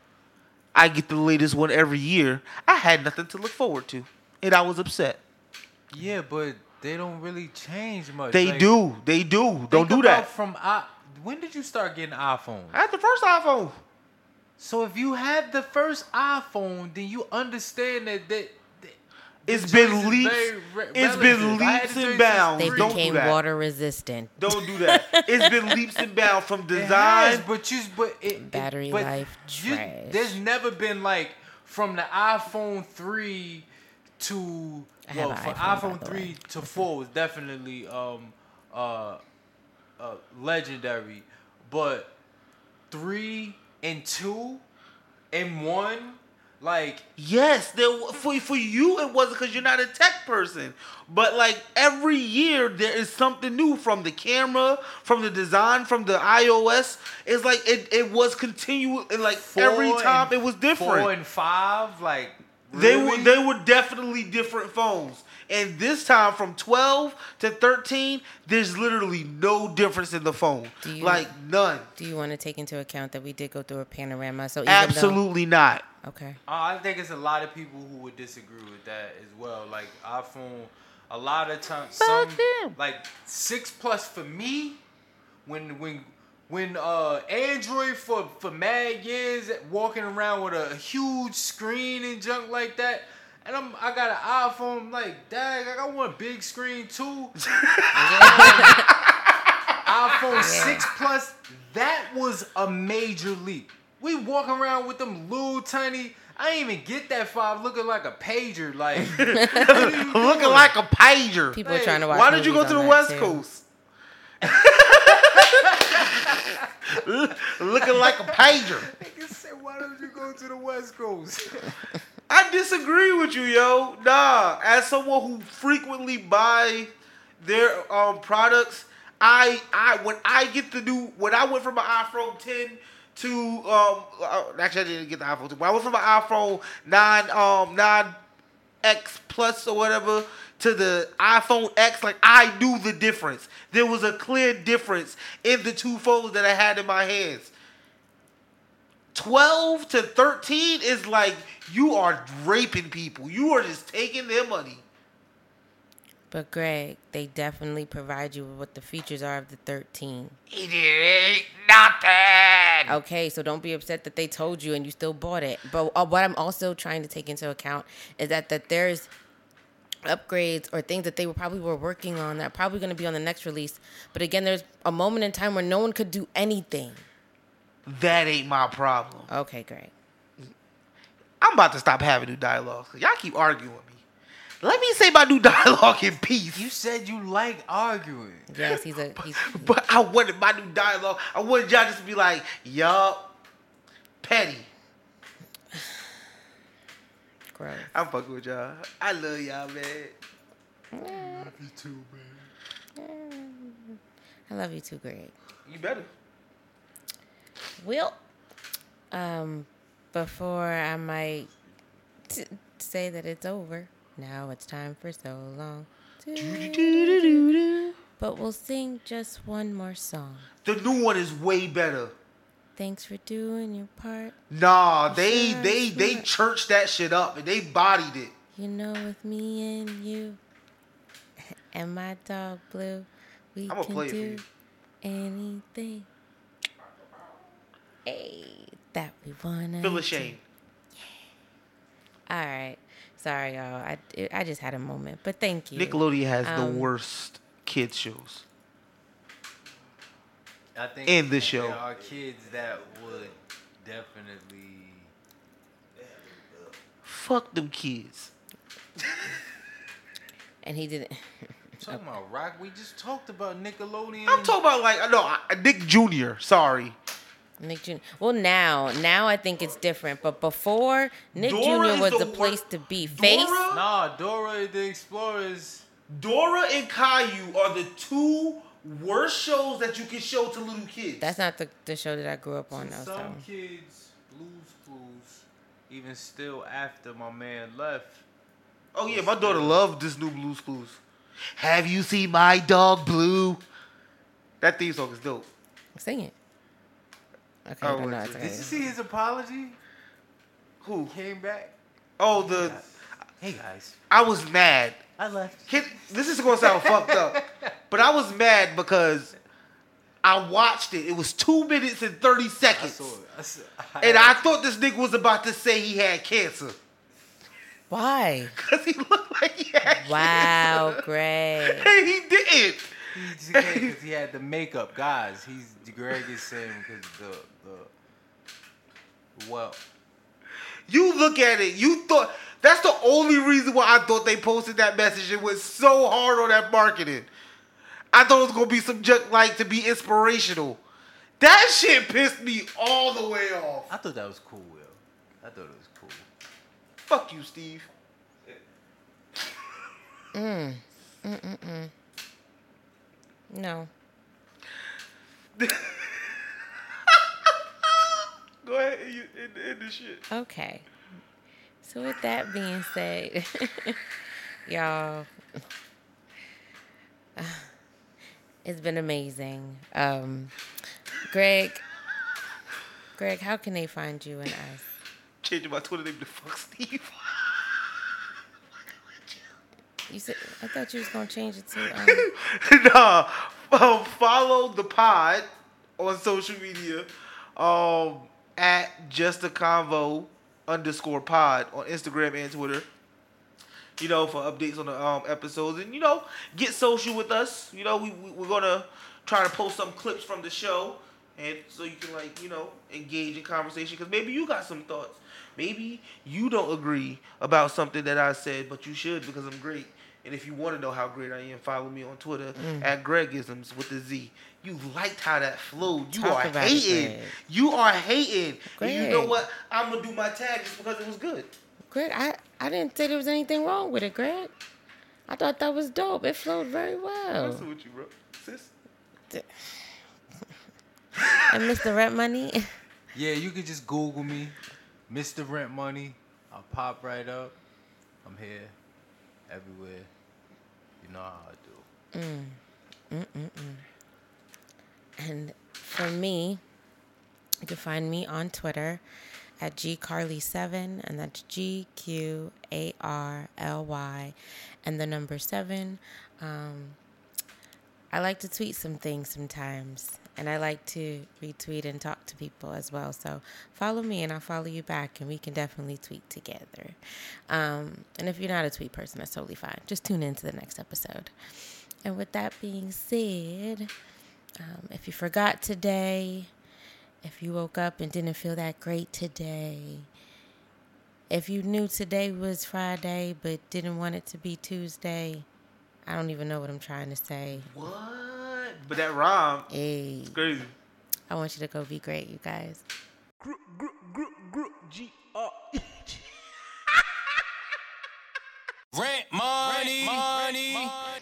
I get the latest one every year. I had nothing to look forward to, and I was upset. Yeah, but they don't really change much. They Like, do, they do. Don't do that. From I, when did you start getting iPhones? I had the first iPhone. So if you had the first iPhone, then you understand that that. that It's the been choice leaps- re- it's been relative. Leaps and bounds. They since Don't do became that. water resistant. Don't do that. it's been leaps and bounds from It has, design. but you but it, it- Battery but life you- trash. There's never been like from the iPhone three to I have well, from iPhone, iPhone three to four was definitely um uh uh legendary, but three and two and one like Yes, there for for you it wasn't because you're not a tech person, but like every year there is something new from the camera, from the design, from the iOS. It's like it, it was continual, and like every time it was different. Four and five like They were they were definitely different phones, and this time from 12 to 13, there's literally no difference in the phone, Do you- like none. Do you want to take into account that we did go through a panorama? So even Absolutely not. Okay. Uh, I think it's a lot of people who would disagree with that as well. Like iPhone, a lot of times, some them. like six plus for me. When when when uh Android for for mad years walking around with a huge screen and junk like that. And I'm, I got an iPhone. I'm like, dang, I got one big screen too. iPhone 6 Plus, that was a major leap. We walking around with them little tiny. I ain't even get that five looking like a pager. Like, what are you Looking like a pager. People Hey, are trying to watch. Why did you go to the West too. Coast? Looking like a pager. Nigga said, why don't you go to the West Coast? I disagree with you, yo. Nah, as someone who frequently buy their um products, I I when I get the new when I went from an iPhone 10 to um uh, actually I didn't get the iPhone 10. When I went from an iPhone 9 um 9 X Plus or whatever to the iPhone X, like I knew the difference. There was a clear difference in the two phones that I had in my hands. 12 to 13 is like you are raping people. You are just taking their money. But Greg, they definitely provide you with what the features are of the 13. It ain't nothing. Okay, so don't be upset that they told you and you still bought it. But uh, what I'm also trying to take into account is that that there's upgrades or things that they were probably were working on that are probably going to be on the next release. But again, there's a moment in time where no one could do anything. That ain't my problem. Okay, great. I'm about to stop having new dialogues. Y'all keep arguing with me. Let me say my new dialogue in peace. you said you like arguing. Yes, he's a he's But I wanted my new dialogue. I wanted y'all just to be like, yup, petty. Gross. I'm fucking with y'all. I love y'all, man. I love you too, man. I love you too, Greg. You better. Well, um, before I might t- say that it's over, now it's time for so long. But we'll sing just one more song. The new one is way better. Thanks for doing your part. Nah, they Sure, they they churched that shit up and they bodied it. You know, with me and you and my dog Blue, we can play it for do anything. Hey, that we wanna. Feel ashamed. All right, sorry y'all. I I just had a moment, but thank you. Nickelodeon has the Um, worst kids shows. I think In the show. there are kids that would definitely. Fuck them kids. And he didn't. Talking about rock, we just talked about Nickelodeon. I'm talking about like no Nick Jr. Sorry. Nick Jr. Well, now, now I think it's different. But before, Nick Dora Jr. was the the wor- place to be. Dora? Face. Nah, Dora the Explorers. Dora and Caillou are the two worst shows that you can show to little kids. That's not the, the show that I grew up on, though. Some So. kids, Blues Clues, even still after my man left. oh yeah, my daughter loved this new Blues Clues. Have you seen my dog Blue? That theme song is dope. Sing it. Okay, Oh, no, no, it's- it's Did you see his apology? Who? Came back. Oh the. Hey guys, I was mad. I left. Kid, this is gonna sound fucked up, but I was mad because I watched it. It was two minutes and thirty I seconds, saw it. I saw, and I thought this nigga was about to say he had cancer Why? because he looked like he had Wow, Greg. cancer. And he didn't. because he had the makeup, guys. He's Greg is saying because the the well, You look at it. You thought that's the only reason why I thought they posted that message. It was so hard on that marketing. I thought it was gonna be some junk like to be inspirational. That shit pissed me all the way off. I thought that was cool, Will. I thought it was cool. Fuck you, Steve. Mm, mm, mm, mm. No. Go ahead and you end, end the shit. Okay. So with that being said, y'all, it's been amazing. Um, Greg, Greg, how can they find you and us? Changing my Twitter name to fuck Steve. You said I thought you was gonna change it to. Um, nah, um, follow the pod on social media um, at just a convo underscore pod on Instagram and Twitter. You know, for updates on the um, episodes, and you know, get social with us. You know, we, we we're gonna try to post some clips from the show, and so you can like you know engage in conversation because maybe you got some thoughts. Maybe you don't agree about something that I said, but you should because I'm great. And if you want to know how great I am, follow me on Twitter mm. at Gregisms with the Z. You liked how that flowed. You Talk are about it, hating. You are hating. And you know what? I'm gonna do my tag just because it was good. Greg, I, I didn't say there was anything wrong with it, Greg. I thought that was dope. It flowed very well. Messing with you, bro. Sis. And Mr. Rent Money, Yeah, you could just Google me, Mr. Rent Money. I'll pop right up. I'm here, everywhere. You know how I do. Mm. and for me, you can find me on Twitter at GQarly7, and that's G Q A R L Y, and the number seven. Um, I like to tweet some things sometimes, and I like to retweet and talk to people as well. So follow me, and I'll follow you back, and we can definitely tweet together. Um, and if you're not a tweet person, that's totally fine. Just tune in to the next episode. And with that being said, um, if you forgot today, if you woke up and didn't feel that great today, if you knew today was Friday but didn't want it to be Tuesday, I don't even know what I'm trying to say. What? But that rhyme, hey, it's crazy. I want you to go be great, you guys. Group, group, group, group, G R E G. Rent money, rent money. Rent money.